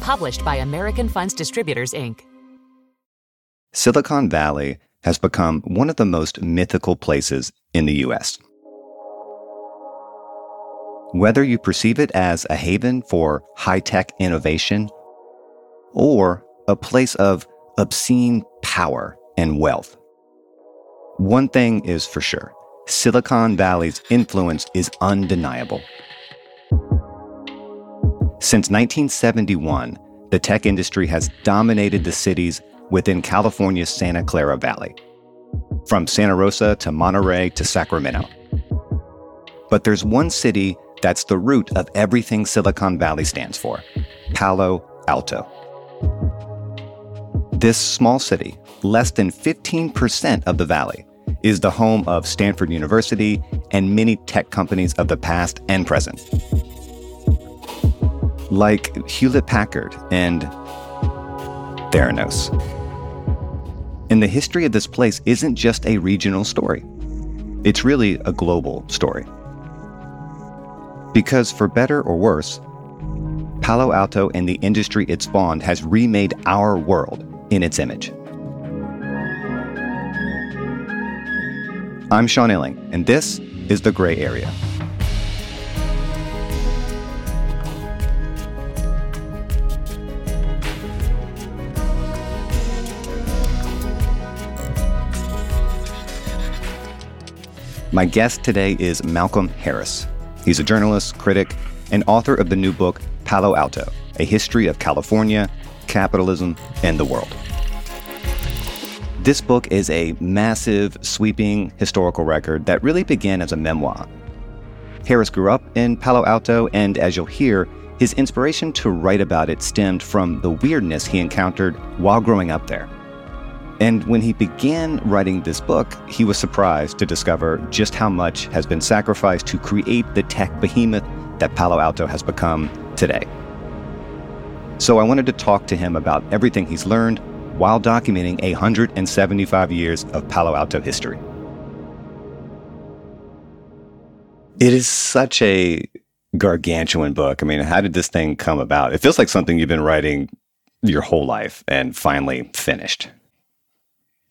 Published by American Funds Distributors, Inc. Silicon Valley has become one of the most mythical places in the U.S. Whether you perceive it as a haven for high tech innovation or a place of obscene power and wealth, one thing is for sure Silicon Valley's influence is undeniable. Since 1971, the tech industry has dominated the cities within California's Santa Clara Valley, from Santa Rosa to Monterey to Sacramento. But there's one city that's the root of everything Silicon Valley stands for Palo Alto. This small city, less than 15% of the valley, is the home of Stanford University and many tech companies of the past and present. Like Hewlett Packard and Theranos. And the history of this place isn't just a regional story, it's really a global story. Because, for better or worse, Palo Alto and the industry it spawned has remade our world in its image. I'm Sean Illing, and this is The Gray Area. My guest today is Malcolm Harris. He's a journalist, critic, and author of the new book, Palo Alto A History of California, Capitalism, and the World. This book is a massive, sweeping historical record that really began as a memoir. Harris grew up in Palo Alto, and as you'll hear, his inspiration to write about it stemmed from the weirdness he encountered while growing up there. And when he began writing this book, he was surprised to discover just how much has been sacrificed to create the tech behemoth that Palo Alto has become today. So I wanted to talk to him about everything he's learned while documenting 175 years of Palo Alto history. It is such a gargantuan book. I mean, how did this thing come about? It feels like something you've been writing your whole life and finally finished.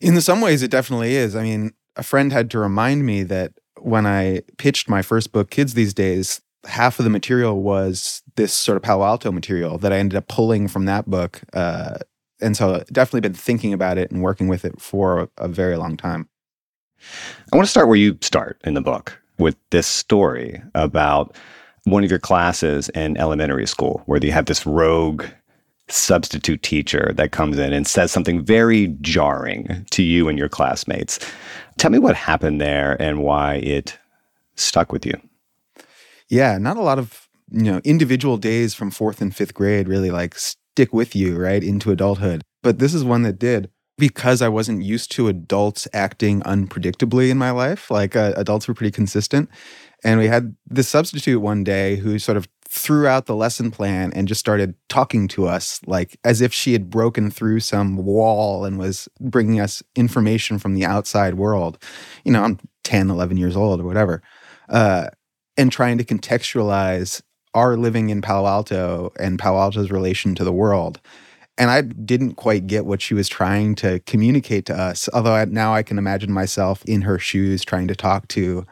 In some ways, it definitely is. I mean, a friend had to remind me that when I pitched my first book, Kids These Days, half of the material was this sort of Palo Alto material that I ended up pulling from that book. Uh, and so definitely been thinking about it and working with it for a, very long time. I want to start where you start in the book with this story about one of your classes in elementary school where you have this rogue substitute teacher that comes in and says something very jarring to you and your classmates. Tell me what happened there and why it stuck with you. Yeah, not a lot of, you know, individual days from 4th and 5th grade really like stick with you, right, into adulthood. But this is one that did because I wasn't used to adults acting unpredictably in my life. Like uh, adults were pretty consistent. And we had this substitute one day who sort of threw out the lesson plan and just started talking to us like as if she had broken through some wall and was bringing us information from the outside world. You know, I'm 10, 11 years old or whatever. Uh, and trying to contextualize our living in Palo Alto and Palo Alto's relation to the world. And I didn't quite get what she was trying to communicate to us. Although I, now I can imagine myself in her shoes trying to talk to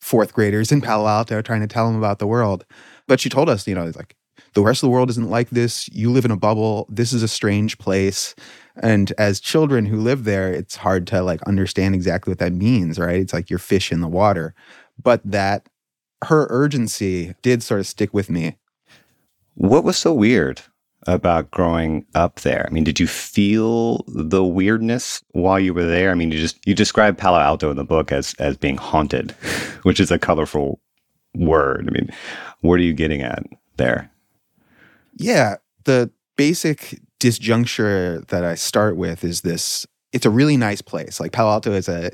fourth graders in Palo Alto, trying to tell them about the world. But she told us, you know, like the rest of the world isn't like this. You live in a bubble. This is a strange place. And as children who live there, it's hard to like understand exactly what that means, right? It's like you're fish in the water. But that her urgency did sort of stick with me. What was so weird about growing up there? I mean, did you feel the weirdness while you were there? I mean, you just you describe Palo Alto in the book as as being haunted, which is a colorful word. I mean, what are you getting at there? Yeah, the basic disjuncture that I start with is this it's a really nice place. Like Palo Alto is a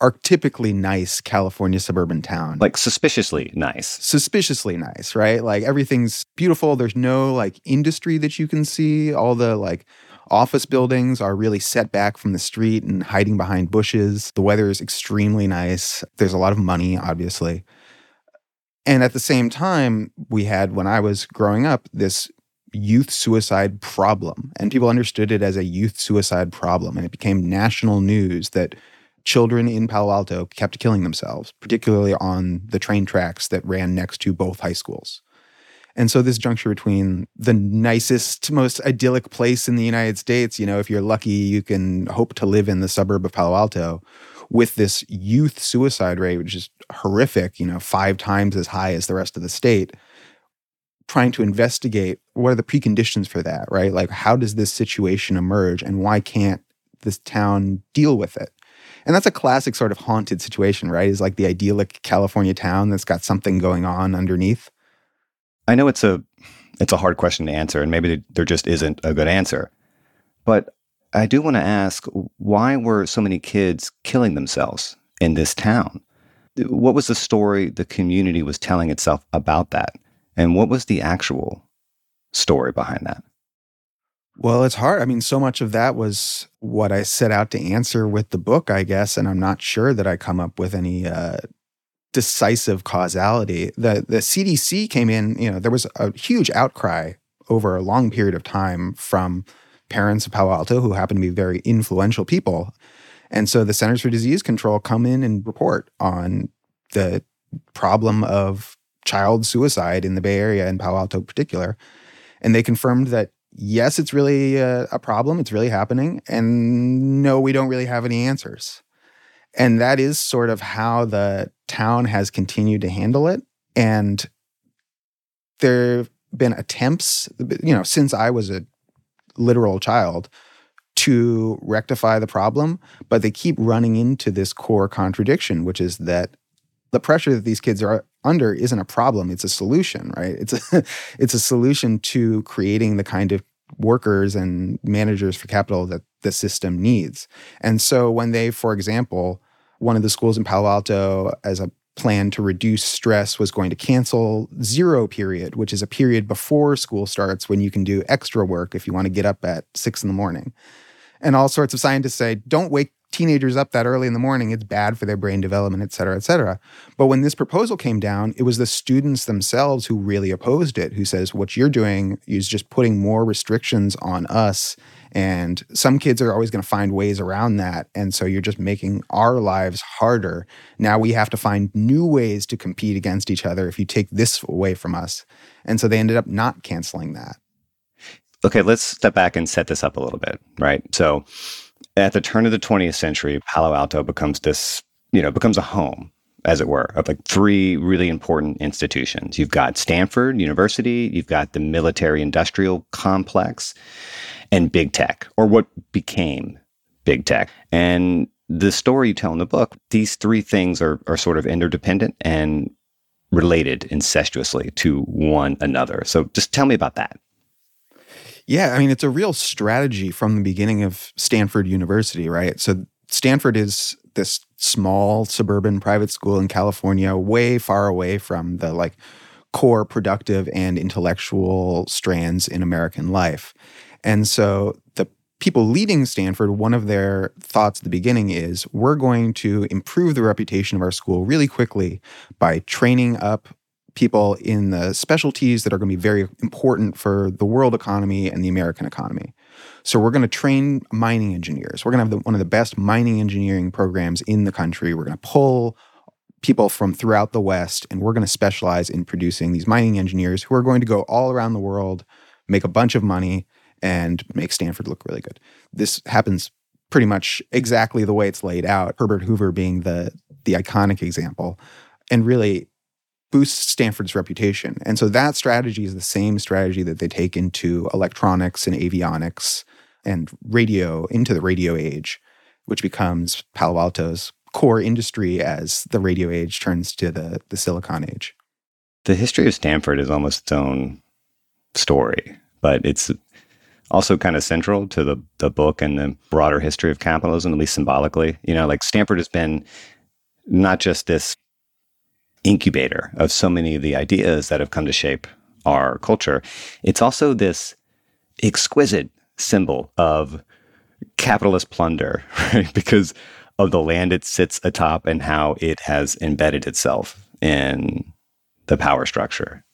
archetypically nice California suburban town. Like suspiciously nice. Suspiciously nice, right? Like everything's beautiful. There's no like industry that you can see. All the like office buildings are really set back from the street and hiding behind bushes. The weather is extremely nice. There's a lot of money, obviously. And at the same time, we had, when I was growing up, this youth suicide problem. And people understood it as a youth suicide problem. And it became national news that children in Palo Alto kept killing themselves, particularly on the train tracks that ran next to both high schools. And so, this juncture between the nicest, most idyllic place in the United States, you know, if you're lucky, you can hope to live in the suburb of Palo Alto, with this youth suicide rate, which is horrific, you know, five times as high as the rest of the state, trying to investigate what are the preconditions for that, right? Like, how does this situation emerge and why can't this town deal with it? And that's a classic sort of haunted situation, right? Is like the idyllic California town that's got something going on underneath. I know it's a it's a hard question to answer, and maybe there just isn't a good answer. But I do want to ask why were so many kids killing themselves in this town? What was the story the community was telling itself about that? And what was the actual story behind that? Well, it's hard. I mean, so much of that was what I set out to answer with the book, I guess, and I'm not sure that I come up with any uh, decisive causality. The the CDC came in, you know, there was a huge outcry over a long period of time from parents of Palo Alto who happen to be very influential people. And so the Centers for Disease Control come in and report on the problem of child suicide in the Bay Area and Palo Alto in particular. And they confirmed that yes, it's really a, a, problem. It's really happening. And no, we don't really have any answers. And that is sort of how the town has continued to handle it. And there have been attempts, you know, since I was a literal child to rectify the problem, but they keep running into this core contradiction, which is that the pressure that these kids are under isn't a problem it's a solution right? It's a it's a solution to creating the kind of workers and managers for capital that the system needs. And so when they for example one of the schools in Palo Alto as a plan to reduce stress was going to cancel zero period which is a period before school starts when you can do extra work if you want to get up at 6 in the morning and all sorts of scientists say don't wake teenagers up that early in the morning, it's bad for their brain development, et cetera, et cetera. But when this proposal came down, it was the students themselves who really opposed it, who says, what you're doing is just putting more restrictions on us. And some kids are always going to find ways around that. And so you're just making our lives harder. Now we have to find new ways to compete against each other if you take this away from us. And so they ended up not canceling that. Okay, let's step back and set this up a little bit, right? So at the turn of the 20th century, Palo Alto becomes this, you know, becomes a home, as it were, of like three really important institutions. You've got Stanford University, you've got the military industrial complex, and big tech, or what became big tech. And the story you tell in the book, these three things are, are sort of interdependent and related incestuously to one another. So just tell me about that. Yeah, I mean, it's a real strategy from the beginning of Stanford University, right? So, Stanford is this small suburban private school in California, way far away from the like core productive and intellectual strands in American life. And so, the people leading Stanford, one of their thoughts at the beginning is we're going to improve the reputation of our school really quickly by training up people in the specialties that are going to be very important for the world economy and the American economy. So we're going to train mining engineers. We're going to have the, one of the best mining engineering programs in the country. We're going to pull people from throughout the West, and we're going to specialize in producing these mining engineers who are going to go all around the world, make a bunch of money, and make Stanford look really good. This happens pretty much exactly the way it's laid out. Herbert Hoover being the the iconic example, and really boosts Stanford's reputation. And so that strategy is the same strategy that they take into electronics and avionics and radio into the radio age, which becomes Palo Alto's core industry as the radio age turns to the, the silicon age. The history of Stanford is almost its own story, but it's also kind of central to the, the book and the broader history of capitalism, at least symbolically. You know, like Stanford has been not just this incubator of so many of the ideas that have come to shape our culture, it's also this exquisite symbol of capitalist plunder, right? Because of the land it sits atop and how it has embedded itself in the power structure.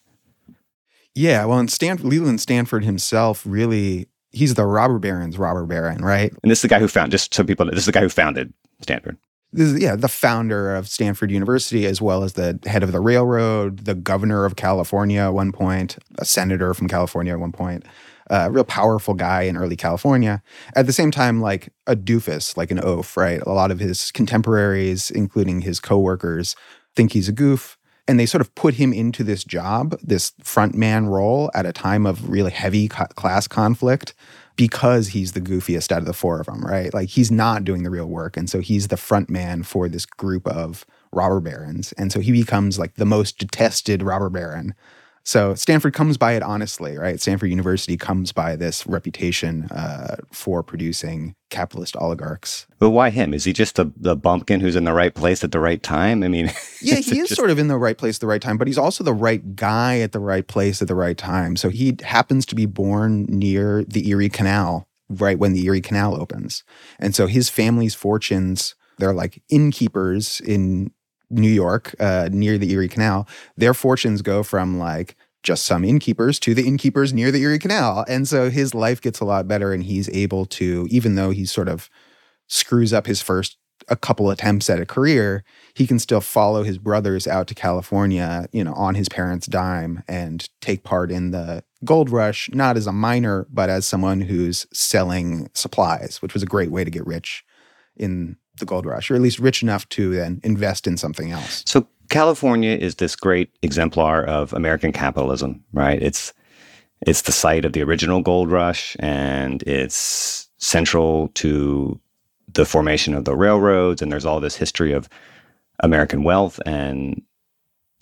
Yeah, well, and Stanford, Leland Stanford himself really, he's the robber baron's robber baron, right? And this is the guy who found, just so people know, this is the guy who founded Stanford. This is, yeah, the founder of Stanford University, as well as the head of the railroad, the governor of California at one point, a senator from California at one point a real powerful guy in early California. At the same time, like a doofus, like an oaf, right? A lot of his contemporaries, including his coworkers, think he's a goof. And they sort of put him into this job, this frontman role at a time of really heavy co- class conflict because he's the goofiest out of the four of them, right? Like he's not doing the real work. And so he's the front man for this group of robber barons. And so he becomes like the most detested robber baron so Stanford comes by it honestly, right? Stanford University comes by this reputation uh, for producing capitalist oligarchs. But why him? Is he just a, the bumpkin who's in the right place at the right time? I mean, yeah, he is just... sort of in the right place at the right time, but he's also the right guy at the right place at the right time. So he happens to be born near the Erie Canal, right when the Erie Canal opens. And so his family's fortunes, they're like innkeepers in New York, uh, near the Erie Canal, their fortunes go from like just some innkeepers to the innkeepers near the Erie Canal. And so his life gets a lot better and he's able to, even though he sort of screws up his first a couple attempts at a career, he can still follow his brothers out to California, you know, on his parents' dime and take part in the gold rush, not as a miner, but as someone who's selling supplies, which was a great way to get rich in the gold rush, or at least rich enough to then invest in something else. So California is this great exemplar of American capitalism, right? It's it's the site of the original gold rush, and it's central to the formation of the railroads. And there's all this history of American wealth and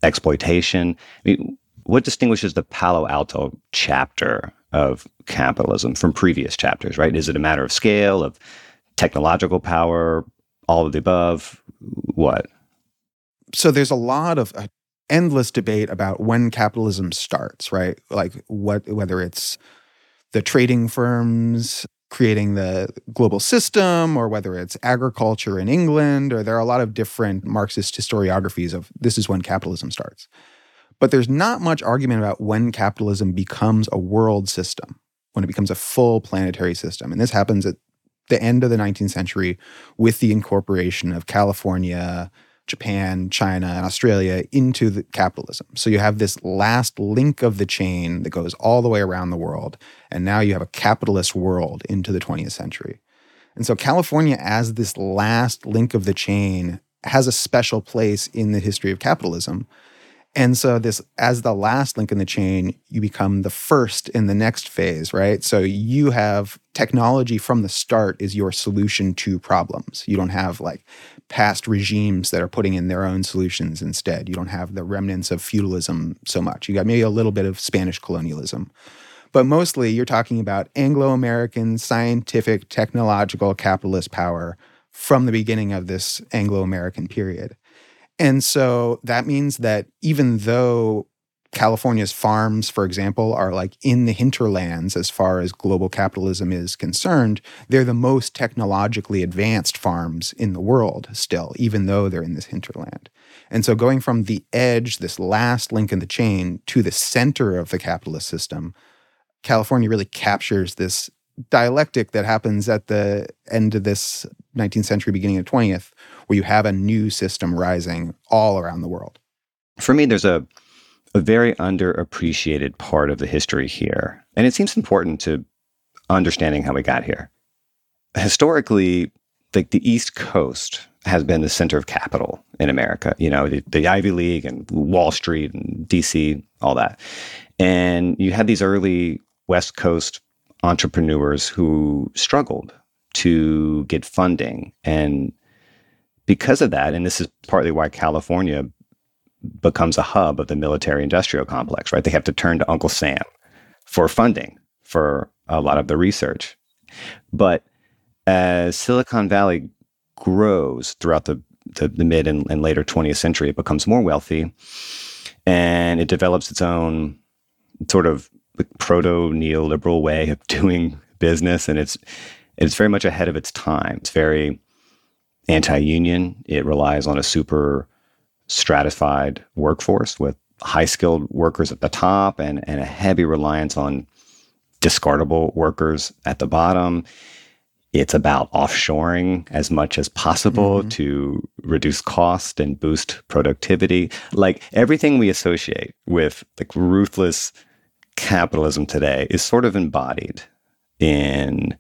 exploitation. I mean, what distinguishes the Palo Alto chapter of capitalism from previous chapters? Right? Is it a matter of scale, of technological power, all of the above? What? So there's a lot of uh, endless debate about when capitalism starts, right? Like what whether it's the trading firms creating the global system or whether it's agriculture in England or there are a lot of different Marxist historiographies of this is when capitalism starts. But there's not much argument about when capitalism becomes a world system, when it becomes a full planetary system. And this happens at the end of the 19th century with the incorporation of California, Japan, China, and Australia into the capitalism. So you have this last link of the chain that goes all the way around the world. And now you have a capitalist world into the 20th century. And so California, as this last link of the chain, has a special place in the history of capitalism and so this as the last link in the chain, you become the first in the next phase, right? So you have technology from the start is your solution to problems. You don't have like past regimes that are putting in their own solutions instead. You don't have the remnants of feudalism so much. You got maybe a little bit of Spanish colonialism. But mostly you're talking about Anglo-American scientific technological capitalist power from the beginning of this Anglo-American period. And so that means that even though California's farms, for example, are like in the hinterlands as far as global capitalism is concerned, they're the most technologically advanced farms in the world still, even though they're in this hinterland. And so going from the edge, this last link in the chain, to the center of the capitalist system, California really captures this dialectic that happens at the end of this 19th century, beginning of 20th, where you have a new system rising all around the world. For me, there's a a very underappreciated part of the history here, and it seems important to understanding how we got here. Historically, like the East Coast has been the center of capital in America. You know, the, the Ivy League and Wall Street and DC, all that. And you had these early West Coast entrepreneurs who struggled to get funding. And because of that, and this is partly why California becomes a hub of the military industrial complex, right? They have to turn to Uncle Sam for funding for a lot of the research. But as Silicon Valley grows throughout the, the, the mid and, and later 20th century, it becomes more wealthy and it develops its own sort of proto neoliberal way of doing business. And it's, it's very much ahead of its time. It's very anti union. It relies on a super stratified workforce with high skilled workers at the top and, and a heavy reliance on discardable workers at the bottom. It's about offshoring as much as possible mm-hmm. to reduce cost and boost productivity. Like everything we associate with like ruthless capitalism today is sort of embodied in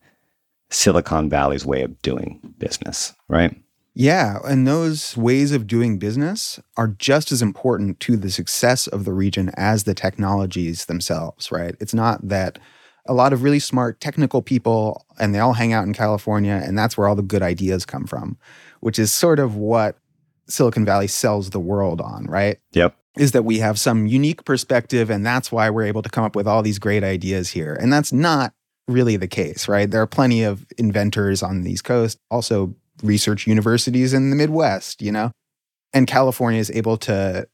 Silicon Valley's way of doing business, right? Yeah, and those ways of doing business are just as important to the success of the region as the technologies themselves, right? It's not that a lot of really smart technical people and they all hang out in California and that's where all the good ideas come from, which is sort of what Silicon Valley sells the world on, right? Yep. Is that we have some unique perspective and that's why we're able to come up with all these great ideas here. And that's not really the case, right? There are plenty of inventors on the East Coast, also research universities in the Midwest, you know? And California is able to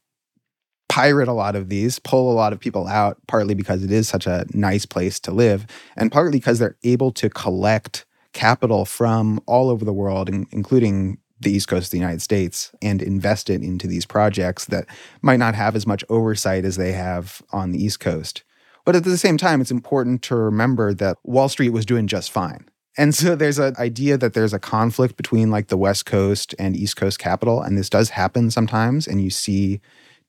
pirate a lot of these, pull a lot of people out, partly because it is such a nice place to live, and partly because they're able to collect capital from all over the world, including the East Coast of the United States, and invest it into these projects that might not have as much oversight as they have on the East Coast. But at the same time, it's important to remember that Wall Street was doing just fine. And so there's an idea that there's a conflict between like the West Coast and East Coast capital. And this does happen sometimes. And you see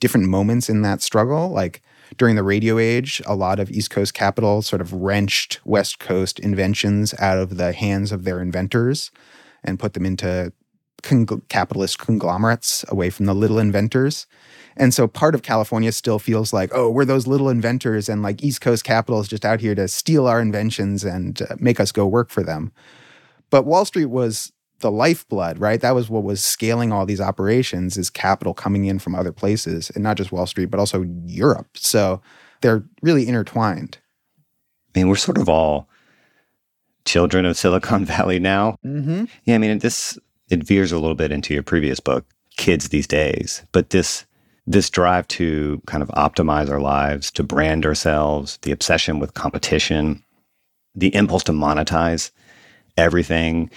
different moments in that struggle. Like during the radio age, a lot of East Coast capital sort of wrenched West Coast inventions out of the hands of their inventors and put them into con- capitalist conglomerates away from the little inventors. And so part of California still feels like, oh, we're those little inventors, and like East Coast capital is just out here to steal our inventions and uh, make us go work for them. But Wall Street was the lifeblood, right? That was what was scaling all these operations is capital coming in from other places and not just Wall Street, but also Europe. So they're really intertwined. I mean, we're sort of all children of Silicon Valley now. Mm-hmm. Yeah, I mean, this it veers a little bit into your previous book, Kids These Days, but this this drive to kind of optimize our lives, to brand ourselves, the obsession with competition, the impulse to monetize everything,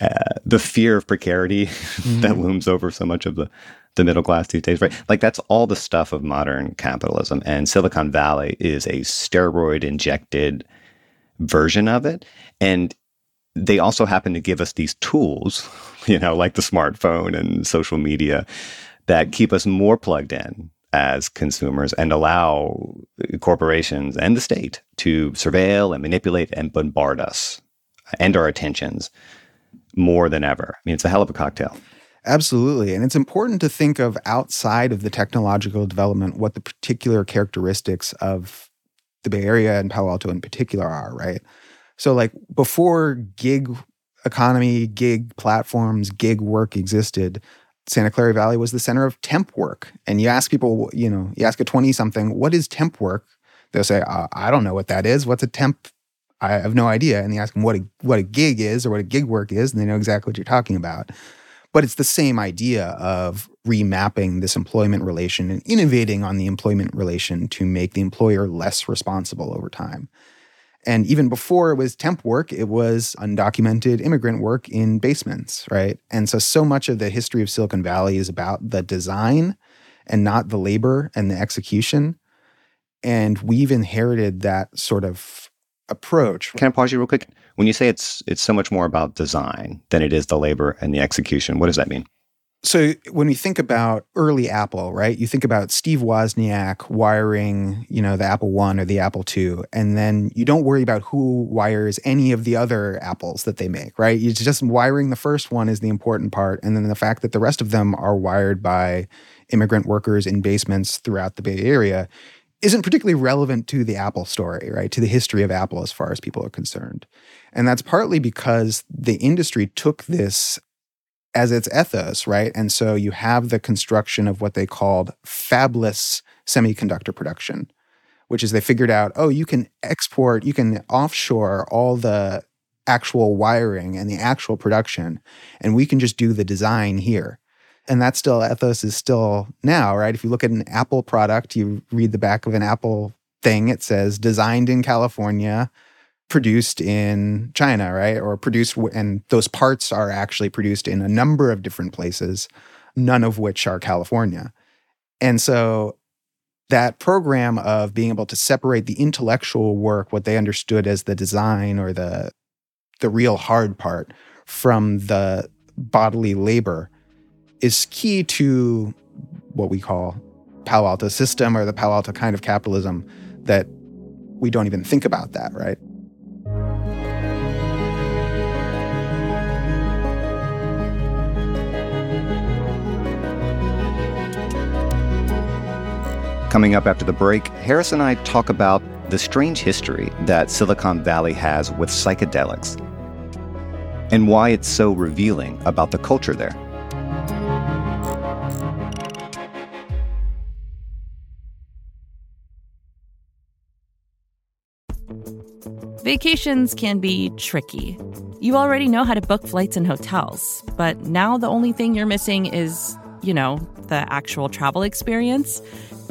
uh, the fear of precarity mm-hmm. that looms over so much of the the middle class these days, right? Like that's all the stuff of modern capitalism, and Silicon Valley is a steroid injected version of it, and they also happen to give us these tools, you know, like the smartphone and social media, that keep us more plugged in as consumers and allow corporations and the state to surveil and manipulate and bombard us and our attentions more than ever. I mean, it's a hell of a cocktail. Absolutely. And it's important to think of outside of the technological development what the particular characteristics of the Bay Area and Palo Alto in particular are, right? So, like before gig economy, gig platforms, gig work existed, Santa Clara Valley was the center of temp work. And you ask people, you know, you ask a 20 something, what is temp work? They'll say, uh, I don't know what that is. What's a temp I have no idea. And you ask them what a, what a gig is or what a gig work is, and they know exactly what you're talking about. But it's the same idea of remapping this employment relation and innovating on the employment relation to make the employer less responsible over time. And even before it was temp work, it was undocumented immigrant work in basements, right? And so, so much of the history of Silicon Valley is about the design and not the labor and the execution. And we've inherited that sort of approach. Can I pause you real quick? When you say it's it's so much more about design than it is the labor and the execution, what does that mean? So when we think about early Apple, right? You think about Steve Wozniak wiring, you know, the Apple One or the Apple Two, and then you don't worry about who wires any of the other apples that they make, right? You just wiring the first one is the important part, and then the fact that the rest of them are wired by immigrant workers in basements throughout the Bay Area isn't particularly relevant to the Apple story, right? To the history of Apple as far as people are concerned. And that's partly because the industry took this as its ethos, right? And so you have the construction of what they called fabless semiconductor production, which is they figured out, oh, you can export, you can offshore all the actual wiring and the actual production, and we can just do the design here. And that still ethos is still now, right? If you look at an Apple product, you read the back of an Apple thing, it says designed in California, produced in China, right? Or produced, and those parts are actually produced in a number of different places, none of which are California. And so that program of being able to separate the intellectual work, what they understood as the design or the the real hard part from the bodily labor is key to what we call Palo Alto system or the Palo Alto kind of capitalism that we don't even think about that, right? Coming up after the break, Harris and I talk about the strange history that Silicon Valley has with psychedelics and why it's so revealing about the culture there. Vacations can be tricky. You already know how to book flights and hotels, but now the only thing you're missing is, you know, the actual travel experience.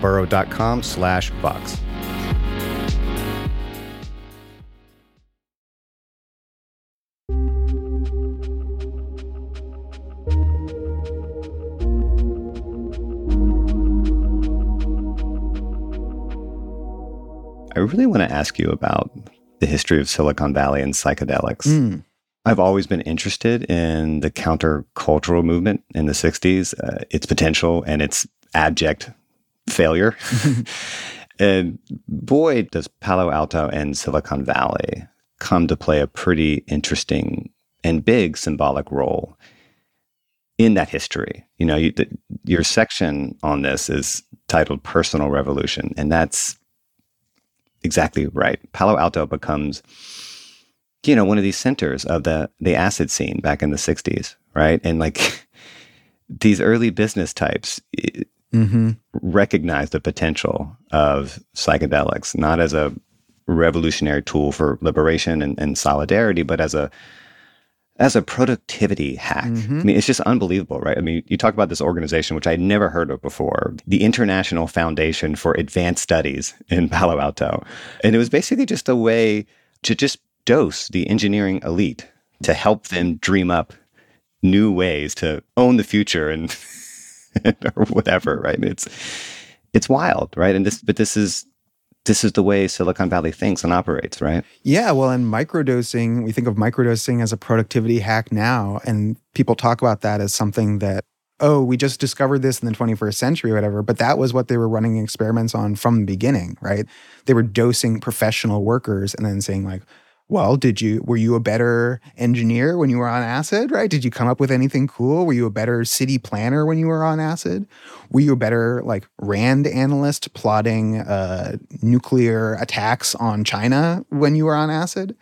burrow.com slash vox. I really want to ask you about the history of Silicon Valley and psychedelics. Mm. I've always been interested in the countercultural movement in the 60s, uh, its potential and its abject failure. and boy, does Palo Alto and Silicon Valley come to play a pretty interesting and big symbolic role in that history. You know, you, your section on this is titled Personal Revolution, and that's exactly right. Palo Alto becomes you know, one of these centers of the the acid scene back in the 60s, right? And like these early business types mm-hmm. recognize the potential of psychedelics, not as a revolutionary tool for liberation and, and solidarity, but as a as a productivity hack. Mm-hmm. I mean, it's just unbelievable, right? I mean, you talk about this organization, which I had never heard of before, the International Foundation for Advanced Studies in Palo Alto. And it was basically just a way to just dose the engineering elite to help them dream up new ways to own the future and or whatever, right? It's it's wild, right? And this but this is this is the way Silicon Valley thinks and operates, right? Yeah, well, and microdosing, we think of microdosing as a productivity hack now, and people talk about that as something that oh, we just discovered this in the 21st century or whatever, but that was what they were running experiments on from the beginning, right? They were dosing professional workers and then saying like, well, did you were you a better engineer when you were on acid, right? Did you come up with anything cool? Were you a better city planner when you were on acid? Were you a better like Rand analyst plotting uh, nuclear attacks on China when you were on acid?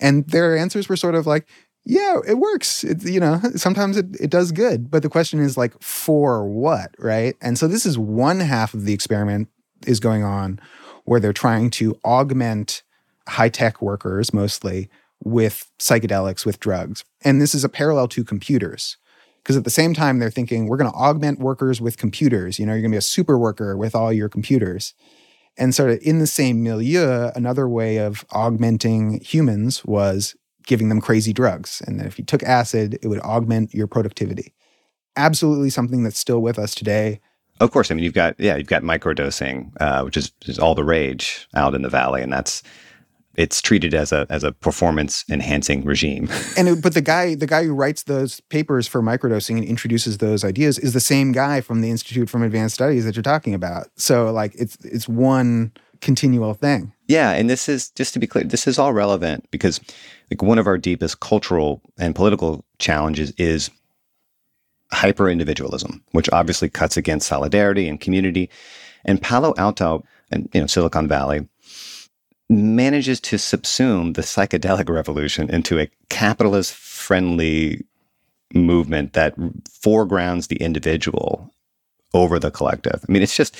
And their answers were sort of like, yeah, it works. It, you know, sometimes it, it does good. But the question is like, for what, right? And so this is one half of the experiment is going on where they're trying to augment high tech workers mostly with psychedelics, with drugs. And this is a parallel to computers. Because at the same time, they're thinking, we're going to augment workers with computers. You know, you're going to be a super worker with all your computers. And sort of in the same milieu, another way of augmenting humans was giving them crazy drugs. And that if you took acid, it would augment your productivity. Absolutely something that's still with us today. Of course, I mean you've got yeah you've got microdosing, uh, which is, is all the rage out in the valley, and that's it's treated as a as a performance enhancing regime. and it, but the guy the guy who writes those papers for microdosing and introduces those ideas is the same guy from the Institute for Advanced Studies that you're talking about. So like it's it's one continual thing. Yeah, and this is just to be clear, this is all relevant because like one of our deepest cultural and political challenges is hyper individualism, which obviously cuts against solidarity and community. And Palo Alto and you know Silicon Valley manages to subsume the psychedelic revolution into a capitalist friendly movement that foregrounds the individual over the collective. I mean, it's just,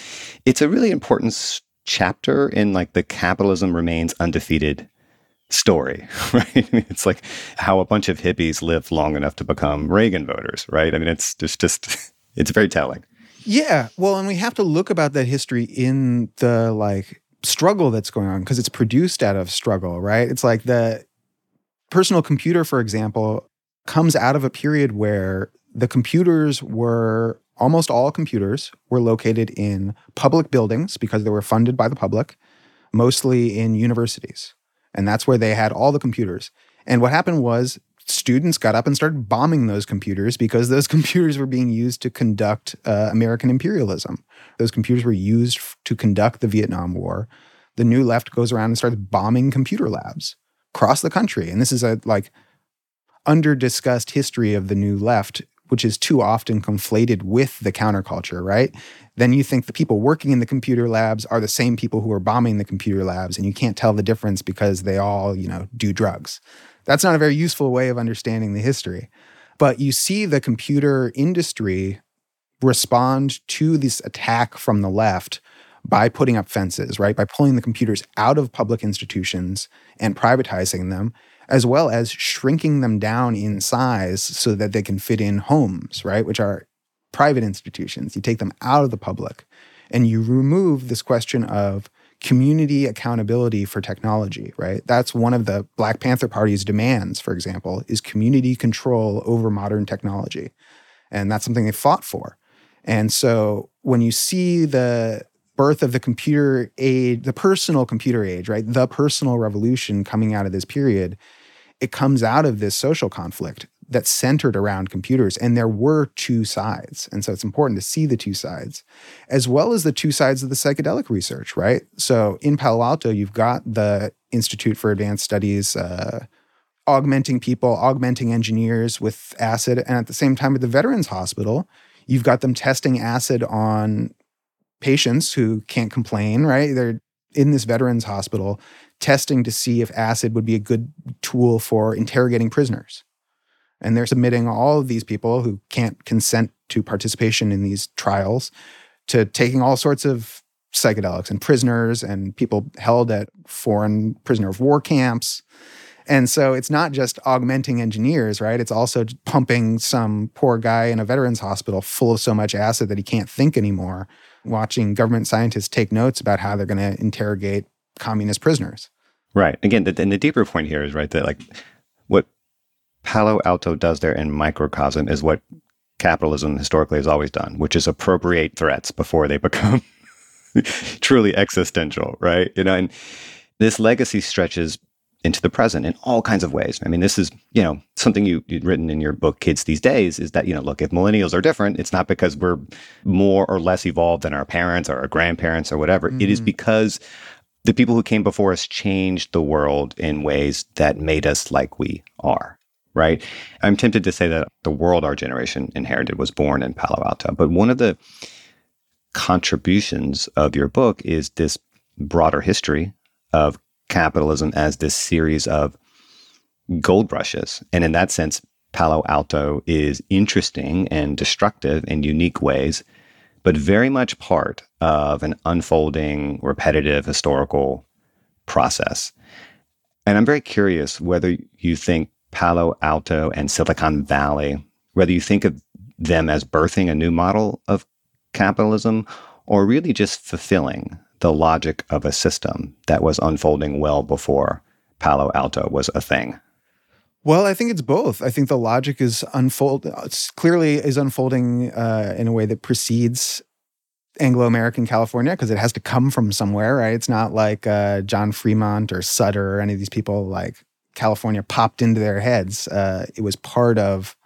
it's a really important chapter in like the capitalism remains undefeated story, right? it's like how a bunch of hippies lived long enough to become Reagan voters, right? I mean, it's just, just it's very telling. Yeah. Well, and we have to look about that history in the like struggle that's going on because it's produced out of struggle, right? It's like the personal computer, for example, comes out of a period where the computers were almost all computers were located in public buildings because they were funded by the public, mostly in universities. And that's where they had all the computers. And what happened was students got up and started bombing those computers because those computers were being used to conduct uh, American imperialism. Those computers were used f- to conduct the Vietnam War. The new left goes around and starts bombing computer labs across the country. And this is a like under discussed history of the new left, which is too often conflated with the counterculture, right? Then you think the people working in the computer labs are the same people who are bombing the computer labs, and you can't tell the difference because they all, you know, do drugs. That's not a very useful way of understanding the history. But you see the computer industry respond to this attack from the left by putting up fences, right? By pulling the computers out of public institutions and privatizing them, as well as shrinking them down in size so that they can fit in homes, right? Which are private institutions. You take them out of the public and you remove this question of community accountability for technology, right? That's one of the Black Panther Party's demands, for example, is community control over modern technology. And that's something they fought for. And so when you see the birth of the computer age, the personal computer age, right? The personal revolution coming out of this period, it comes out of this social conflict that's centered around computers. And there were two sides. And so it's important to see the two sides, as well as the two sides of the psychedelic research, right? So in Palo Alto, you've got the Institute for Advanced Studies. Uh, augmenting people, augmenting engineers with acid. And at the same time, at the Veterans Hospital, you've got them testing acid on patients who can't complain, right? They're in this veterans hospital testing to see if acid would be a good tool for interrogating prisoners. And they're submitting all of these people who can't consent to participation in these trials to taking all sorts of psychedelics and prisoners and people held at foreign prisoner of war camps. And so it's not just augmenting engineers, right? It's also pumping some poor guy in a veterans hospital full of so much acid that he can't think anymore, watching government scientists take notes about how they're going to interrogate communist prisoners. Right. Again, the, and the deeper point here is right that like Palo Alto does there in microcosm is what capitalism historically has always done, which is appropriate threats before they become truly existential, right? You know, and this legacy stretches into the present in all kinds of ways. I mean, this is, you know, something you, you'd written in your book, Kids These Days, is that, you know, look, if millennials are different, it's not because we're more or less evolved than our parents or our grandparents or whatever. Mm-hmm. It is mm-hmm. because the people who came before us changed the world in ways that made us like we are right? I'm tempted to say that the world our generation inherited was born in Palo Alto. But one of the contributions of your book is this broader history of capitalism as this series of gold rushes. And in that sense, Palo Alto is interesting and destructive in unique ways, but very much part of an unfolding, repetitive historical process. And I'm very curious whether you think Palo Alto and Silicon Valley, whether you think of them as birthing a new model of capitalism or really just fulfilling the logic of a system that was unfolding well before Palo Alto was a thing? Well, I think it's both. I think the logic is unfold clearly is unfolding uh, in a way that precedes Anglo-American California because it has to come from somewhere, right? It's not like uh, John Fremont or Sutter or any of these people like California popped into their heads. Uh, it was part of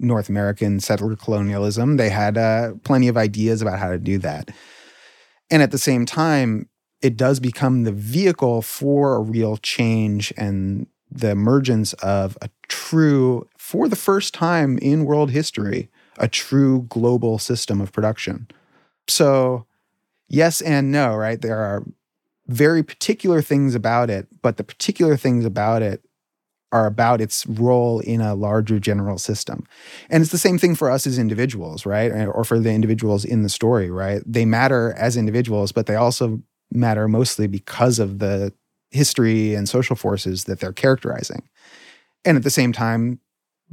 North American settler colonialism. They had uh, plenty of ideas about how to do that. And at the same time, it does become the vehicle for a real change and the emergence of a true, for the first time in world history, a true global system of production. So, yes and no, right? There are very particular things about it, but the particular things about it are about its role in a larger general system. And it's the same thing for us as individuals, right? Or for the individuals in the story, right? They matter as individuals, but they also matter mostly because of the history and social forces that they're characterizing. And at the same time,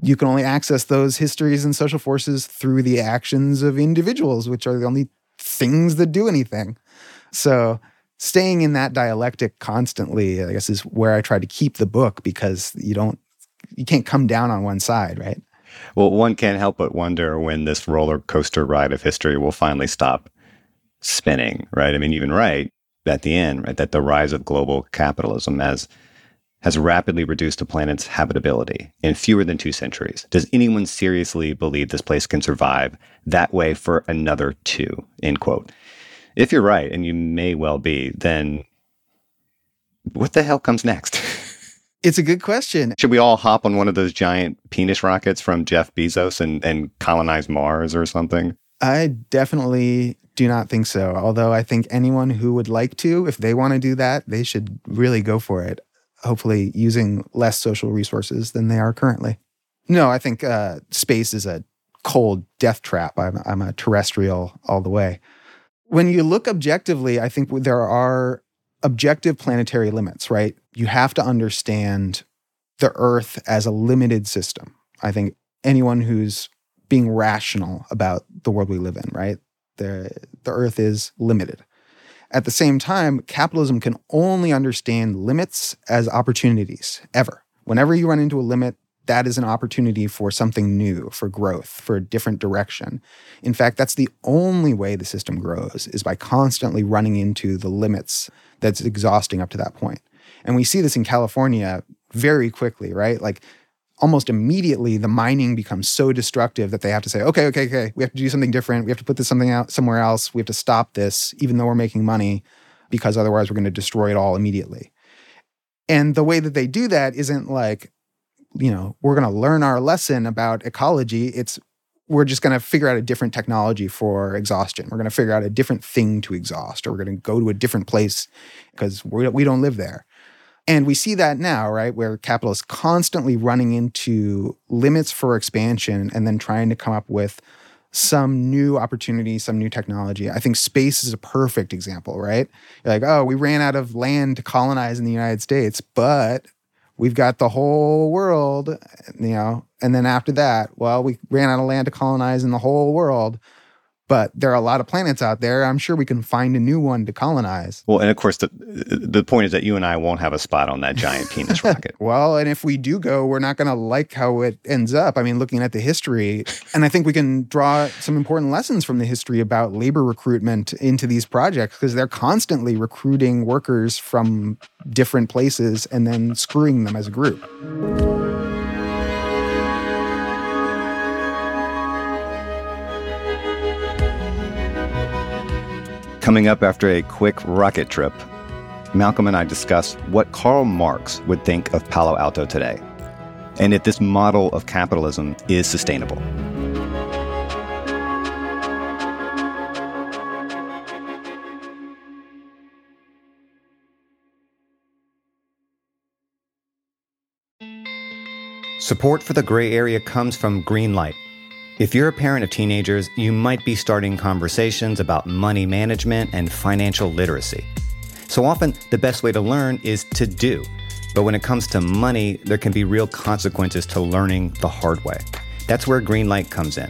you can only access those histories and social forces through the actions of individuals, which are the only things that do anything. So staying in that dialectic constantly, I guess, is where I try to keep the book because you don't, you can't come down on one side, right? Well, one can't help but wonder when this roller coaster ride of history will finally stop spinning, right? I mean, even right at the end, right, that the rise of global capitalism has has rapidly reduced the planet's habitability in fewer than two centuries. Does anyone seriously believe this place can survive that way for another two? End quote if you're right, and you may well be, then what the hell comes next? It's a good question. Should we all hop on one of those giant penis rockets from Jeff Bezos and, and colonize Mars or something? I definitely do not think so. Although I think anyone who would like to, if they want to do that, they should really go for it. Hopefully, using less social resources than they are currently. No, I think uh, space is a cold death trap. I'm, I'm a terrestrial all the way when you look objectively, I think there are objective planetary limits, right? You have to understand the Earth as a limited system. I think anyone who's being rational about the world we live in, right? The, the Earth is limited. At the same time, capitalism can only understand limits as opportunities, ever. Whenever you run into a limit, that is an opportunity for something new, for growth, for a different direction. In fact, that's the only way the system grows is by constantly running into the limits that's exhausting up to that point. And we see this in California very quickly, right? Like almost immediately the mining becomes so destructive that they have to say, okay, okay, okay, we have to do something different. We have to put this something out somewhere else. We have to stop this, even though we're making money, because otherwise we're going to destroy it all immediately. And the way that they do that isn't like, you know, we're going to learn our lesson about ecology. It's we're just going to figure out a different technology for exhaustion. We're going to figure out a different thing to exhaust, or we're going to go to a different place because we don't live there. And we see that now, right, where capital is constantly running into limits for expansion and then trying to come up with some new opportunity, some new technology. I think space is a perfect example, right? You're like, oh, we ran out of land to colonize in the United States, but we've got the whole world, you know. And then after that, well, we ran out of land to colonize in the whole world but there are a lot of planets out there. I'm sure we can find a new one to colonize. Well, and of course, the the point is that you and I won't have a spot on that giant penis rocket. well, and if we do go, we're not going to like how it ends up. I mean, looking at the history, and I think we can draw some important lessons from the history about labor recruitment into these projects because they're constantly recruiting workers from different places and then screwing them as a group. Coming up after a quick rocket trip, Malcolm and I discuss what Karl Marx would think of Palo Alto today, and if this model of capitalism is sustainable. Support for the gray area comes from Greenlight if you're a parent of teenagers, you might be starting conversations about money management and financial literacy. So often, the best way to learn is to do. But when it comes to money, there can be real consequences to learning the hard way. That's where Greenlight comes in.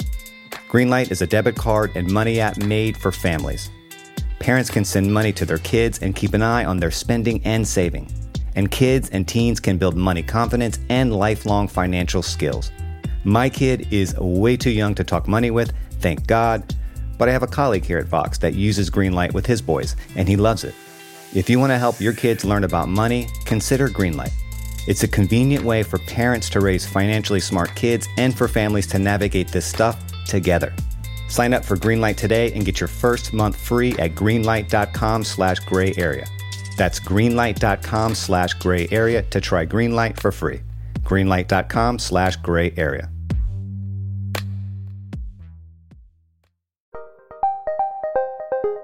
Greenlight is a debit card and money app made for families. Parents can send money to their kids and keep an eye on their spending and saving. And kids and teens can build money confidence and lifelong financial skills. My kid is way too young to talk money with, thank God, but I have a colleague here at Vox that uses Greenlight with his boys, and he loves it. If you want to help your kids learn about money, consider Greenlight. It's a convenient way for parents to raise financially smart kids and for families to navigate this stuff together. Sign up for Greenlight today and get your first month free at greenlight.com slash gray area. That's greenlight.com slash gray area to try Greenlight for free greenlight.com slash gray area.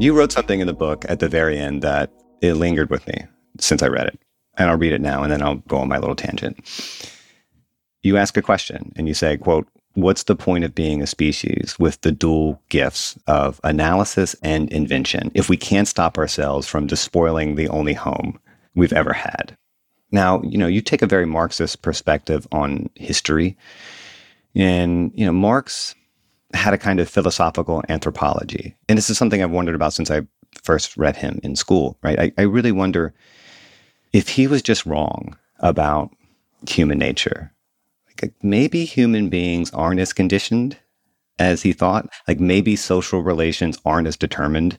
You wrote something in the book at the very end that it lingered with me since I read it. And I'll read it now and then I'll go on my little tangent. You ask a question and you say, quote, what's the point of being a species with the dual gifts of analysis and invention if we can't stop ourselves from despoiling the only home we've ever had? Now, you know, you take a very Marxist perspective on history. And, you know, Marx had a kind of philosophical anthropology. And this is something I've wondered about since I first read him in school, right? I, I really wonder if he was just wrong about human nature like maybe human beings aren't as conditioned as he thought. Like maybe social relations aren't as determined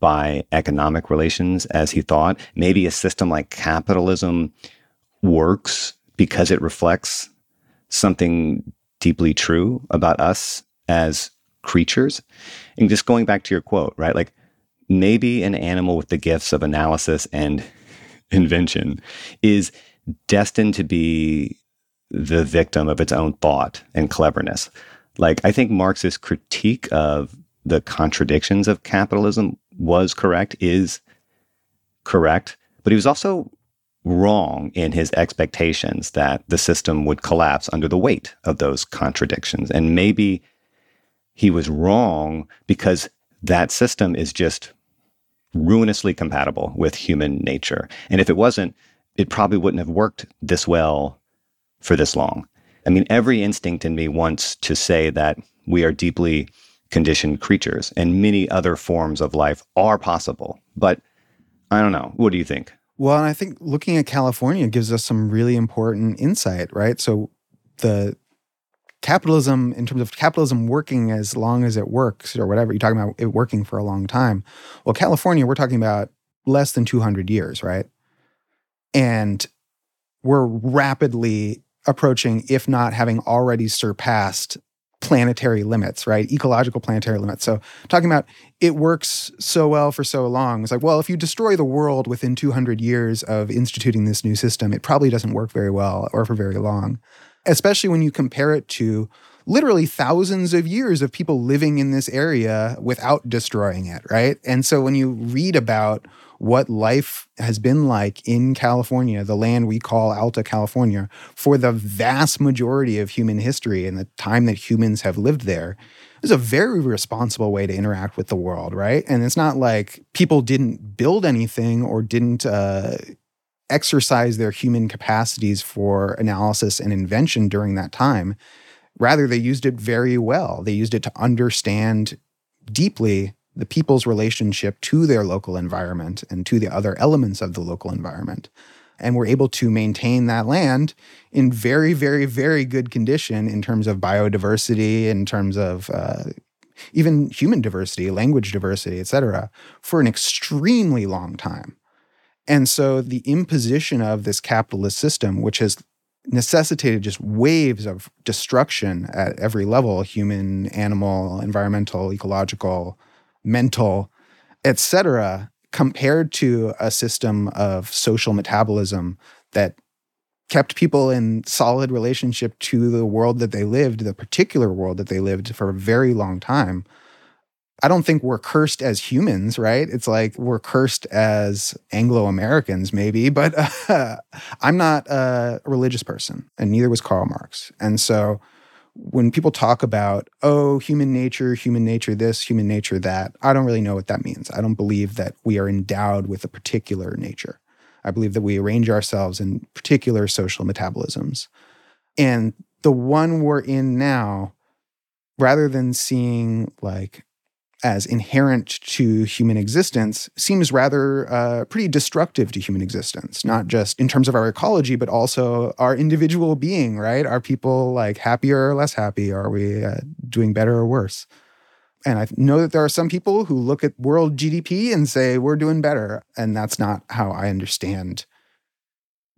by economic relations as he thought. Maybe a system like capitalism works because it reflects something deeply true about us as creatures. And just going back to your quote, right? Like maybe an animal with the gifts of analysis and invention is destined to be the victim of its own thought and cleverness. Like, I think Marx's critique of the contradictions of capitalism was correct, is correct, but he was also wrong in his expectations that the system would collapse under the weight of those contradictions. And maybe he was wrong because that system is just ruinously compatible with human nature. And if it wasn't, it probably wouldn't have worked this well for this long. I mean, every instinct in me wants to say that we are deeply conditioned creatures and many other forms of life are possible. But I don't know. What do you think? Well, and I think looking at California gives us some really important insight, right? So the capitalism, in terms of capitalism working as long as it works or whatever, you're talking about it working for a long time. Well, California, we're talking about less than 200 years, right? And we're rapidly approaching, if not having already surpassed planetary limits, right? Ecological planetary limits. So, talking about it works so well for so long. It's like, well, if you destroy the world within 200 years of instituting this new system, it probably doesn't work very well or for very long, especially when you compare it to literally thousands of years of people living in this area without destroying it, right? And so, when you read about what life has been like in California, the land we call Alta California, for the vast majority of human history and the time that humans have lived there is a very responsible way to interact with the world, right? And it's not like people didn't build anything or didn't uh, exercise their human capacities for analysis and invention during that time. Rather, they used it very well. They used it to understand deeply the people's relationship to their local environment and to the other elements of the local environment. And we're able to maintain that land in very, very, very good condition in terms of biodiversity, in terms of uh, even human diversity, language diversity, et cetera, for an extremely long time. And so the imposition of this capitalist system, which has necessitated just waves of destruction at every level human, animal, environmental, ecological, mental, etc., compared to a system of social metabolism that kept people in solid relationship to the world that they lived, the particular world that they lived for a very long time. I don't think we're cursed as humans, right? It's like we're cursed as Anglo Americans, maybe, but uh, I'm not a religious person, and neither was Karl Marx. And so when people talk about, oh, human nature, human nature this, human nature that, I don't really know what that means. I don't believe that we are endowed with a particular nature. I believe that we arrange ourselves in particular social metabolisms. And the one we're in now, rather than seeing like as inherent to human existence seems rather uh, pretty destructive to human existence, not just in terms of our ecology, but also our individual being, right? Are people like happier or less happy? Are we uh, doing better or worse? And I know that there are some people who look at world GDP and say, we're doing better. And that's not how I understand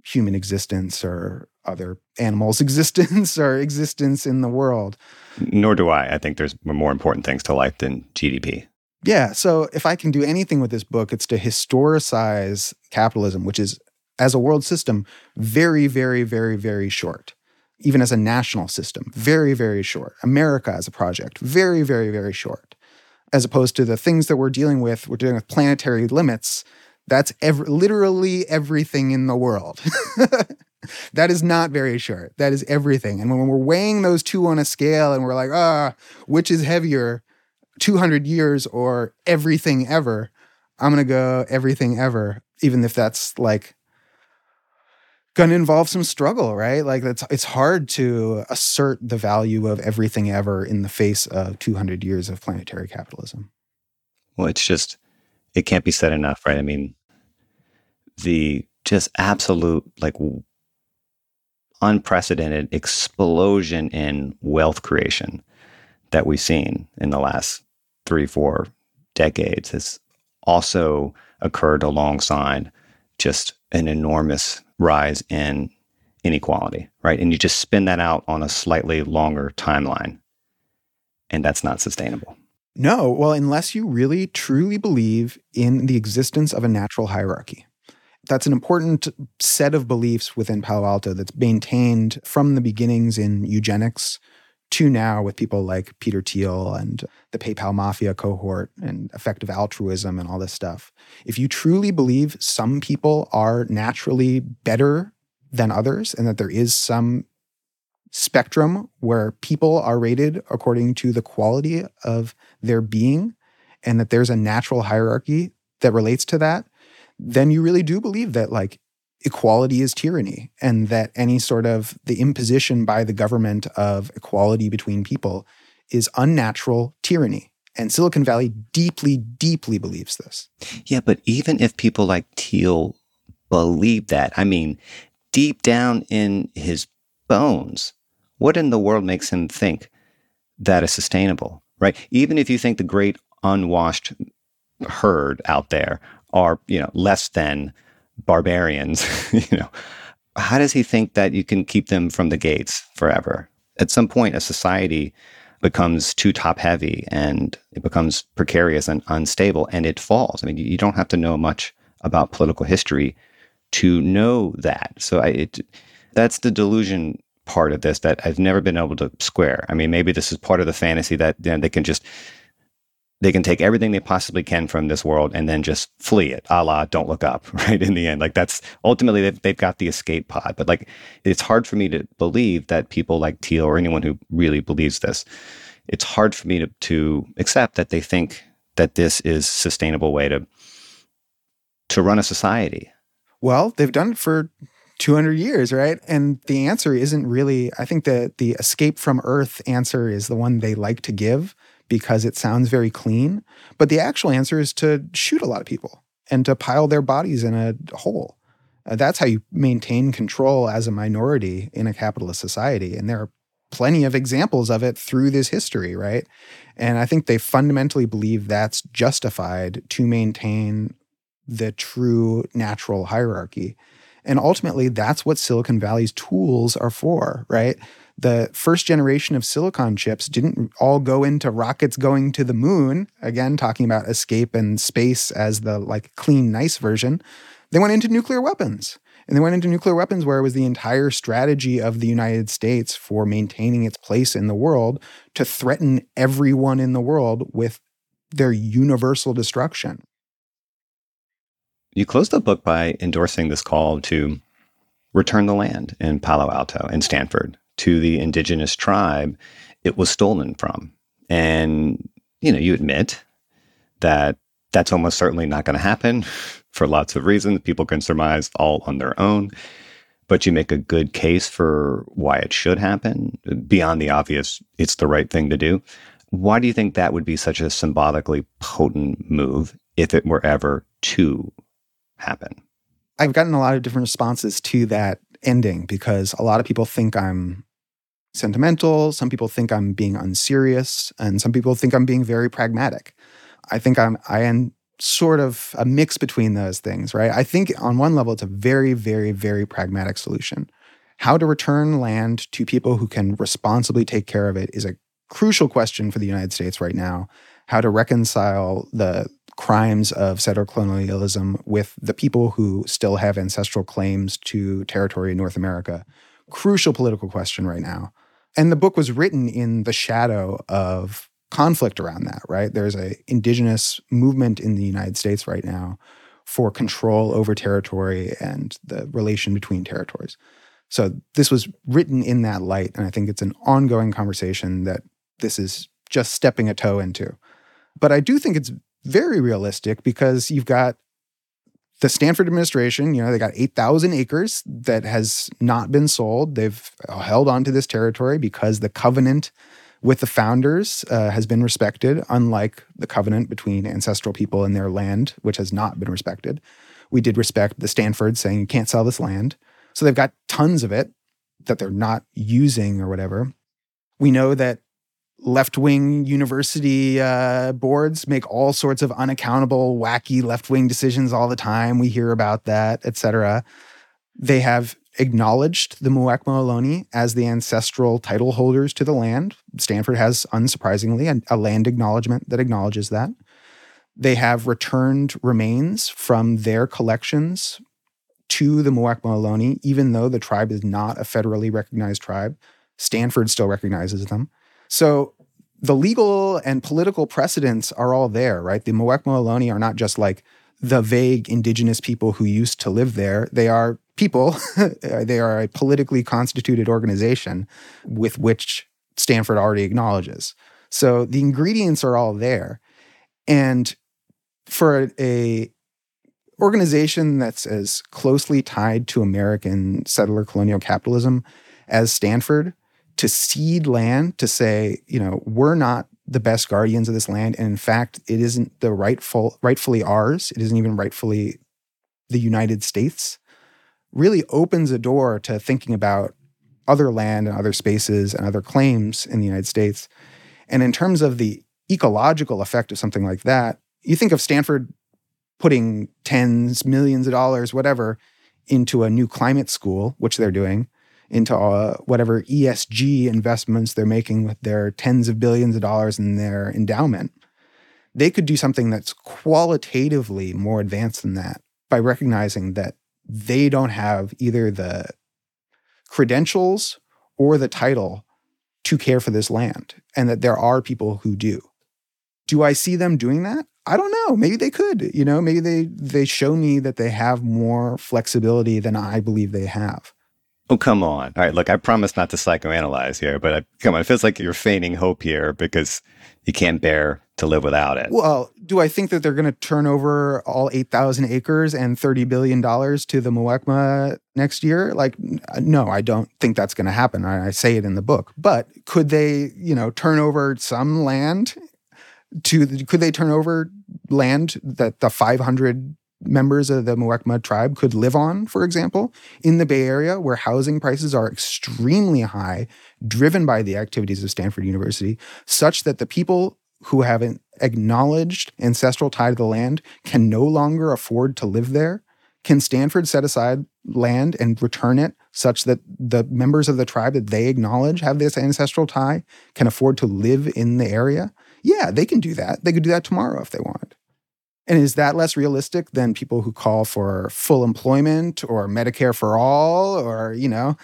human existence or other animals' existence or existence in the world. Nor do I. I think there's more important things to life than GDP. Yeah. So if I can do anything with this book, it's to historicize capitalism, which is, as a world system, very, very, very, very short. Even as a national system, very, very short. America as a project, very, very, very short. As opposed to the things that we're dealing with, we're dealing with planetary limits. That's ev- literally everything in the world. that is not very short. That is everything. And when we're weighing those two on a scale and we're like, ah, which is heavier, 200 years or everything ever, I'm going to go everything ever, even if that's like going to involve some struggle, right? Like that's it's hard to assert the value of everything ever in the face of 200 years of planetary capitalism. Well, it's just it can't be said enough, right? I mean, the just absolute like unprecedented explosion in wealth creation that we've seen in the last three, four decades has also occurred alongside just an enormous rise in inequality, right? And you just spin that out on a slightly longer timeline, and that's not sustainable. No, well, unless you really truly believe in the existence of a natural hierarchy. That's an important set of beliefs within Palo Alto that's maintained from the beginnings in eugenics to now with people like Peter Thiel and the PayPal Mafia cohort and effective altruism and all this stuff. If you truly believe some people are naturally better than others and that there is some spectrum where people are rated according to the quality of their being and that there's a natural hierarchy that relates to that, then you really do believe that like equality is tyranny and that any sort of the imposition by the government of equality between people is unnatural tyranny And Silicon Valley deeply, deeply believes this. Yeah, but even if people like Thiel believe that, I mean, deep down in his bones, what in the world makes him think that is sustainable, right? Even if you think the great unwashed herd out there are, you know, less than barbarians, you know, how does he think that you can keep them from the gates forever? At some point, a society becomes too top heavy and it becomes precarious and unstable and it falls. I mean, you don't have to know much about political history to know that. So I, it, that's the delusion part of this that I've never been able to square. I mean, maybe this is part of the fantasy that you know, they can just they can take everything they possibly can from this world and then just flee it, a la don't look up, right? In the end, like that's ultimately they've, they've got the escape pod. But like, it's hard for me to believe that people like Thiel or anyone who really believes this, it's hard for me to, to accept that they think that this is sustainable way to to run a society. Well, they've done it for 200 years, right? And the answer isn't really, I think that the escape from Earth answer is the one they like to give because it sounds very clean. But the actual answer is to shoot a lot of people and to pile their bodies in a hole. Uh, that's how you maintain control as a minority in a capitalist society. And there are plenty of examples of it through this history, right? And I think they fundamentally believe that's justified to maintain the true natural hierarchy. And ultimately, that's what Silicon Valley's tools are for, right? The first generation of silicon chips didn't all go into rockets going to the moon again talking about escape and space as the like clean nice version. They went into nuclear weapons and they went into nuclear weapons where it was the entire strategy of the united states for maintaining its place in the world to threaten everyone in the world with their universal destruction. You closed the book by endorsing this call to return the land in Palo Alto and Stanford to the indigenous tribe it was stolen from. And, you know, you admit that that's almost certainly not going to happen for lots of reasons. People can surmise all on their own, but you make a good case for why it should happen beyond the obvious, it's the right thing to do. Why do you think that would be such a symbolically potent move if it were ever to happen? I've gotten a lot of different responses to that ending because a lot of people think I'm sentimental. Some people think I'm being unserious, and some people think I'm being very pragmatic. I think I'm I am sort of a mix between those things, right? I think on one level it's a very, very, very pragmatic solution. How to return land to people who can responsibly take care of it is a crucial question for the United States right now. How to reconcile the crimes of settler colonialism with the people who still have ancestral claims to territory in North America. Crucial political question right now. And the book was written in the shadow of conflict around that, right? There's a indigenous movement in the United States right now for control over territory and the relation between territories. So this was written in that light and I think it's an ongoing conversation that this is just stepping a toe into. But I do think it's very realistic because you've got the Stanford administration, you know, they got 8,000 acres that has not been sold. They've held on to this territory because the covenant with the founders uh, has been respected, unlike the covenant between ancestral people and their land, which has not been respected. We did respect the Stanford saying you can't sell this land. So they've got tons of it that they're not using or whatever. We know that left wing university uh, boards make all sorts of unaccountable, wacky left wing decisions all the time. We hear about that, et cetera. They have acknowledged the Muwekma Ohlone as the ancestral title holders to the land. Stanford has, unsurprisingly, a, a land acknowledgement that acknowledges that. They have returned remains from their collections to the Muwekma Ohlone, even though the tribe is not a federally recognized tribe. Stanford still recognizes them. So the legal and political precedents are all there, right? The Muwekma Ohlone are not just like the vague indigenous people who used to live there. They are people, they are a politically constituted organization with which Stanford already acknowledges. So the ingredients are all there. And for a, organization that's as closely tied to American settler colonial capitalism as Stanford, to cede land to say, you know, we're not the best guardians of this land. And in fact, it isn't the rightful, rightfully ours. It isn't even rightfully the United States. Really opens a door to thinking about other land and other spaces and other claims in the United States. And in terms of the ecological effect of something like that, you think of Stanford putting tens, millions of dollars, whatever, into a new climate school, which they're doing, into uh, whatever ESG investments they're making with their tens of billions of dollars in their endowment. They could do something that's qualitatively more advanced than that by recognizing that they don't have either the credentials or the title to care for this land, and that there are people who do. Do I see them doing that? I don't know. Maybe they could. You know, maybe they they show me that they have more flexibility than I believe they have. Oh, come on. All right, look, I promise not to psychoanalyze here, but I, come on, it feels like you're feigning hope here because you can't bear to live without it. Well, do I think that they're going to turn over all 8,000 acres and $30 billion to the Muwekma next year? Like, uh, no, I don't think that's going to happen. I, I say it in the book. But could they, you know, turn over some land to, could they turn over land that the 500 members of the Muwekma tribe could live on, for example, in the Bay Area where housing prices are extremely high, driven by the activities of Stanford University, such that the people who have an acknowledged ancestral tie to the land can no longer afford to live there? Can Stanford set aside land and return it such that the members of the tribe that they acknowledge have this ancestral tie can afford to live in the area? Yeah, they can do that. They could do that tomorrow if they wanted. And is that less realistic than people who call for full employment or Medicare for all or, you know,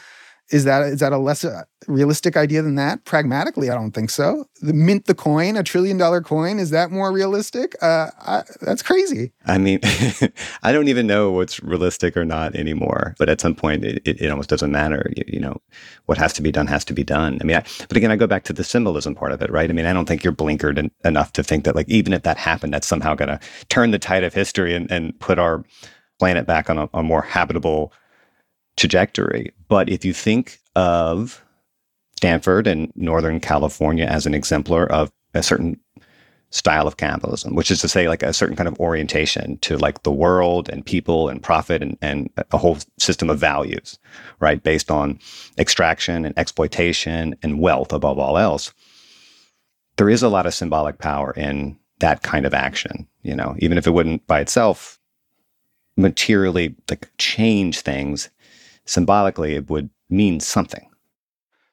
is that is that a less uh, realistic idea than that? Pragmatically, I don't think so. The mint the coin, a trillion dollar coin, is that more realistic? Uh, I, that's crazy. I mean, I don't even know what's realistic or not anymore. But at some point, it, it, it almost doesn't matter. You, you, know, what has to be done has to be done. I mean, I, but again, I go back to the symbolism part of it, right? I mean, I don't think you're blinkered en- enough to think that like even if that happened, that's somehow going to turn the tide of history and, and put our planet back on a, a more habitable trajectory. But if you think of Stanford and Northern California as an exemplar of a certain style of capitalism, which is to say, like a certain kind of orientation to like the world and people and profit and, and a whole system of values, right? Based on extraction and exploitation and wealth above all else. There is a lot of symbolic power in that kind of action, you know, even if it wouldn't by itself materially like change things, symbolically it would mean something.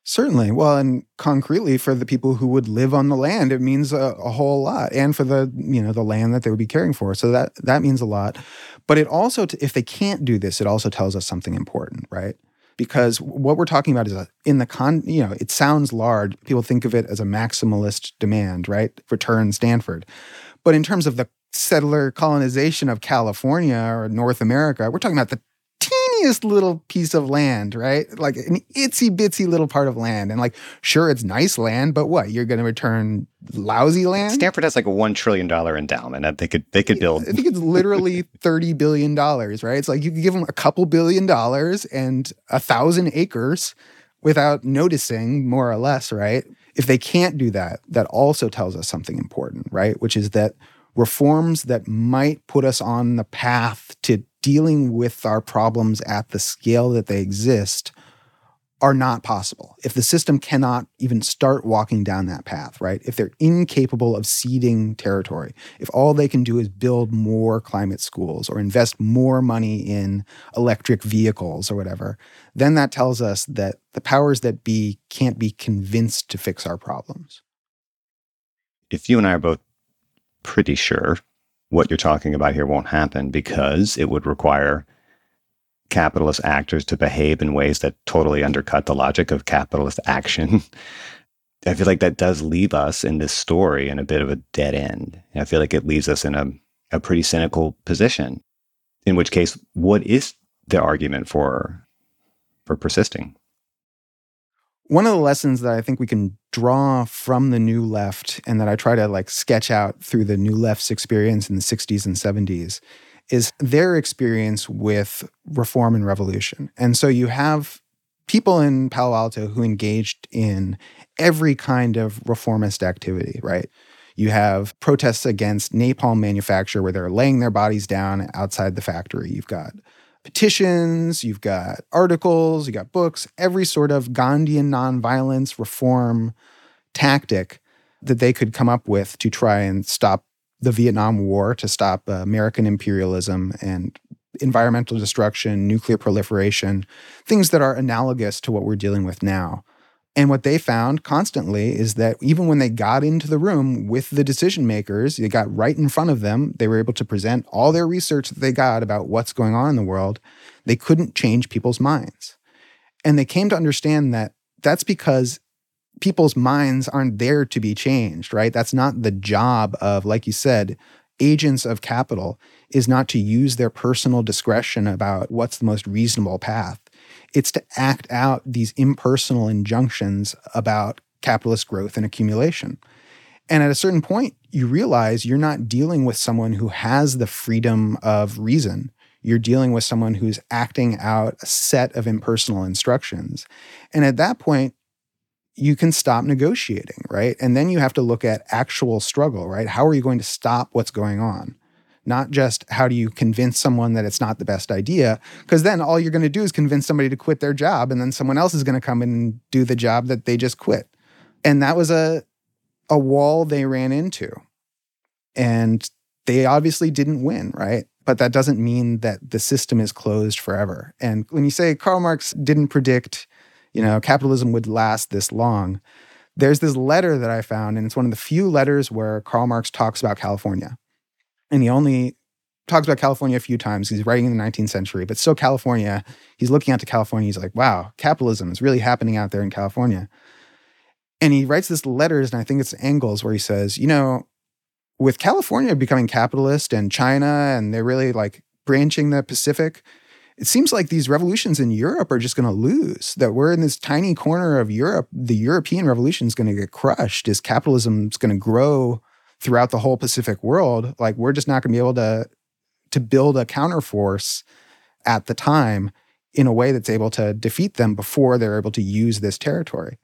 Certainly. Well, and concretely for the people who would live on the land, it means a, a, whole lot. And for the, you know, the land that they would be caring for. So that that means a lot. But it also if they can't do this, it also tells us something important, right? Because what we're talking about is a, in the con, you know, it sounds large. People think of it as a maximalist demand, right? Return Stanford. But in terms of the settler colonization of California or North America, we're talking about the tiniest little piece of land, right? Like an itsy bitsy little part of land. And like, sure, it's nice land, but what? You're going to return lousy land? Stanford has like a $1 trillion endowment. They could, they could build. I think it's literally $30 billion, right? It's like you could give them a couple billion dollars and a thousand acres without noticing, more or less, right? If they can't do that, that also tells us something important, right? Which is that reforms that might put us on the path to dealing with our problems at the scale that they exist are not possible. If the system cannot even start walking down that path, right? If they're incapable of ceding territory, if all they can do is build more climate schools or invest more money in electric vehicles or whatever, then that tells us that the powers that be can't be convinced to fix our problems. If you and I are both pretty sure what you're talking about here won't happen because it would require capitalist actors to behave in ways that totally undercut the logic of capitalist action. I feel like that does leave us in this story in a bit of a dead end. I feel like it leaves us in a, a pretty cynical position. In which case, what is the argument for for persisting? One of the lessons that I think we can draw from the New Left and that I try to like sketch out through the New Left's experience in the 60s and 70s is their experience with reform and revolution. And so you have people in Palo Alto who engaged in every kind of reformist activity, right? You have protests against napalm manufacture where they're laying their bodies down outside the factory. You've got petitions, you've got articles, you got books, every sort of Gandhian nonviolence reform tactic that they could come up with to try and stop the Vietnam War, to stop uh, American imperialism and environmental destruction, nuclear proliferation, things that are analogous to what we're dealing with now. And what they found constantly is that even when they got into the room with the decision makers, they got right in front of them, they were able to present all their research that they got about what's going on in the world. They couldn't change people's minds. And they came to understand that that's because people's minds aren't there to be changed, right? That's not the job of, like you said, agents of capital is not to use their personal discretion about what's the most reasonable path. It's to act out these impersonal injunctions about capitalist growth and accumulation. And at a certain point, you realize you're not dealing with someone who has the freedom of reason. You're dealing with someone who's acting out a set of impersonal instructions. And at that point, you can stop negotiating, right? And then you have to look at actual struggle, right? How are you going to stop what's going on? Not just how do you convince someone that it's not the best idea, because then all you're going to do is convince somebody to quit their job, and then someone else is going to come in and do the job that they just quit. And that was a a wall they ran into. And they obviously didn't win, right? But that doesn't mean that the system is closed forever. And when you say Karl Marx didn't predict you know, capitalism would last this long. There's this letter that I found, and it's one of the few letters where Karl Marx talks about California. And he only talks about California a few times. He's writing in the 19th century, but still California, he's looking out to California. He's like, wow, capitalism is really happening out there in California. And he writes this letters, and I think it's Engels, where he says, you know, with California becoming capitalist and China, and they're really like branching the Pacific, it seems like these revolutions in Europe are just going to lose. That we're in this tiny corner of Europe. The European revolution is going to get crushed as capitalism is going to grow throughout the whole Pacific world. Like we're just not going to be able to to build a counterforce at the time in a way that's able to defeat them before they're able to use this territory.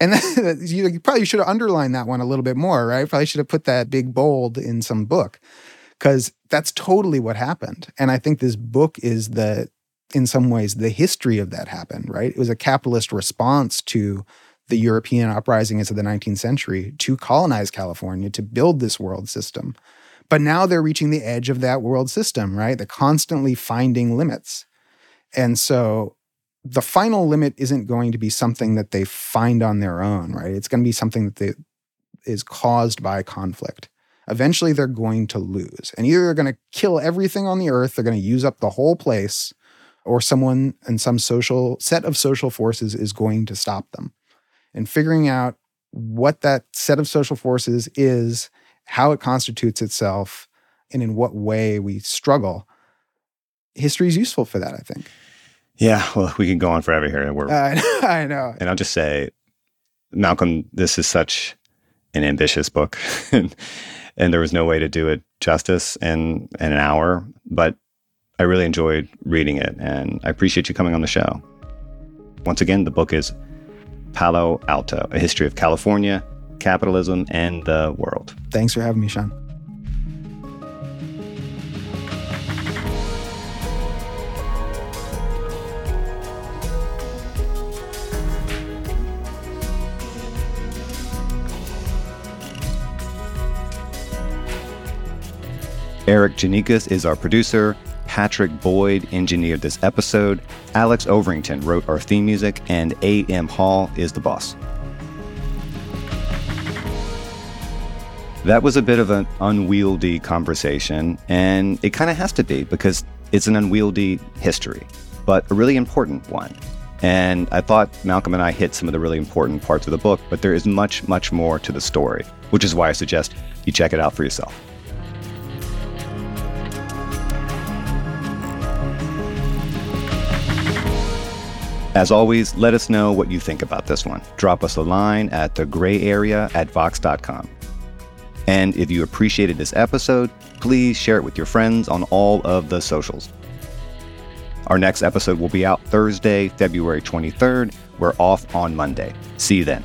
And then, you probably should have underlined that one a little bit more, right? Probably should have put that big bold in some book because that's totally what happened. And I think this book is the, in some ways, the history of that happened, right? It was a capitalist response to the European uprisings of the 19th century to colonize California, to build this world system. But now they're reaching the edge of that world system, right? They're constantly finding limits. And so the final limit isn't going to be something that they find on their own, right? It's going to be something that they, is caused by conflict eventually they're going to lose. And either they're going to kill everything on the earth, they're going to use up the whole place, or someone and some social set of social forces is going to stop them. And figuring out what that set of social forces is, how it constitutes itself, and in what way we struggle, history is useful for that, I think. Yeah, well, we can go on forever here. We're, uh, I know. And I'll just say, Malcolm, this is such an ambitious book. and there was no way to do it justice in, in an hour. But I really enjoyed reading it, and I appreciate you coming on the show. Once again, the book is Palo Alto, A History of California, Capitalism, and the World. Thanks for having me, Sean. Erikk Geannikis is our producer. Patrick Boyd engineered this episode. Alex Overington wrote our theme music, and A.M. Hall is the boss. That was a bit of an unwieldy conversation, and it kind of has to be because it's an unwieldy history, but a really important one. And I thought Malcolm and I hit some of the really important parts of the book, but there is much, much more to the story, which is why I suggest you check it out for yourself. As always, let us know what you think about this one. Drop us a line at thegrayarea at vox.com. And if you appreciated this episode, please share it with your friends on all of the socials. Our next episode will be out Thursday, February 23rd. We're off on Monday. See you then.